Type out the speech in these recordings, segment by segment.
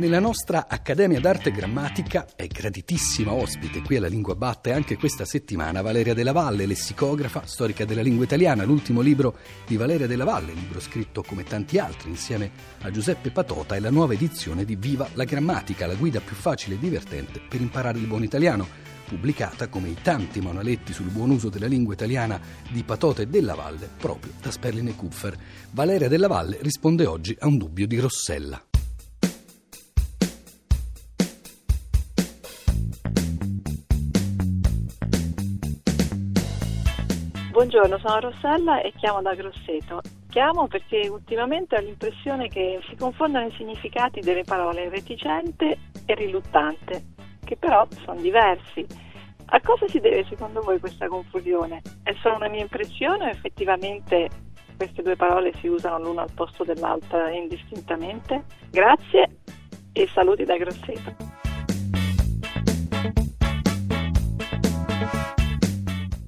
Nella nostra Accademia d'Arte Grammatica è graditissima ospite qui alla Lingua Batte anche questa settimana Valeria Della Valle, lessicografa, storica della lingua italiana, l'ultimo libro di Valeria Della Valle, libro scritto come tanti altri insieme a Giuseppe Patota, è la nuova edizione di Viva la Grammatica, la guida più facile e divertente per imparare il buon italiano pubblicata come i tanti manualetti sul buon uso della lingua italiana di Patota e Della Valle proprio da Sperlin e Kupfer. Valeria Della Valle risponde oggi a un dubbio di Rossella. Buongiorno, sono Rossella e chiamo da Grosseto. Chiamo perché ultimamente ho l'impressione che si confondano i significati delle parole reticente e riluttante, che però sono diversi. A cosa si deve secondo voi questa confusione? È solo una mia impressione o effettivamente queste due parole si usano l'una al posto dell'altra indistintamente? Grazie e saluti da Grosseto.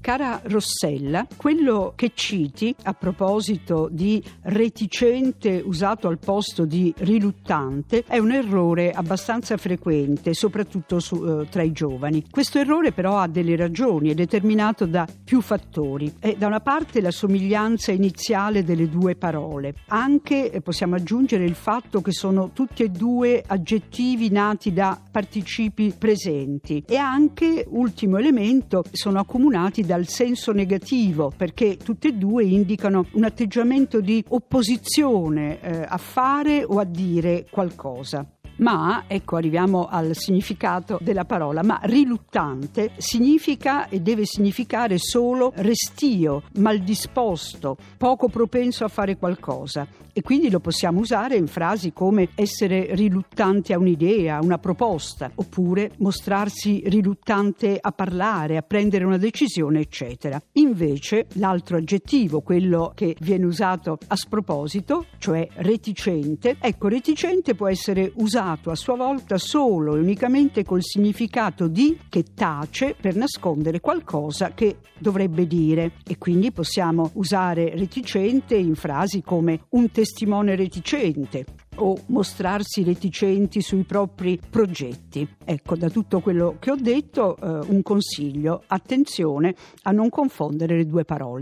Cara Rossella, quello che citi a proposito di reticente usato al posto di riluttante è un errore abbastanza frequente, soprattutto su, eh, tra i giovani. Questo errore però ha delle ragioni, è determinato da più fattori. È da una parte la somiglianza iniziale delle due parole, anche eh, possiamo aggiungere il fatto che sono tutti e due aggettivi nati da participi presenti e anche, ultimo elemento, sono accomunati da dal senso negativo, perché tutte e due indicano un atteggiamento di opposizione eh, a fare o a dire qualcosa. Ma, ecco, arriviamo al significato della parola, ma riluttante significa e deve significare solo restio, maldisposto, poco propenso a fare qualcosa. E quindi lo possiamo usare in frasi come essere riluttanti a un'idea, a una proposta, oppure mostrarsi riluttante a parlare, a prendere una decisione, eccetera. Invece, l'altro aggettivo, quello che viene usato a sproposito, cioè reticente, ecco, reticente può essere usato usato a sua volta solo e unicamente col significato di che tace per nascondere qualcosa che dovrebbe dire e quindi possiamo usare reticente in frasi come un testimone reticente o mostrarsi reticenti sui propri progetti. Ecco, da tutto quello che ho detto, eh, un consiglio, attenzione a non confondere le due parole.